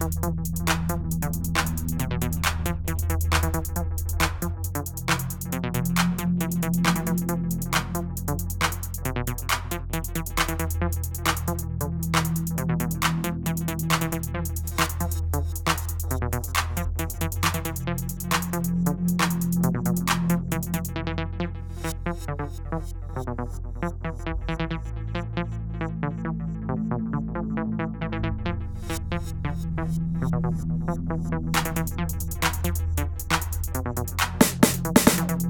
Thank you. ¡Gracias! you.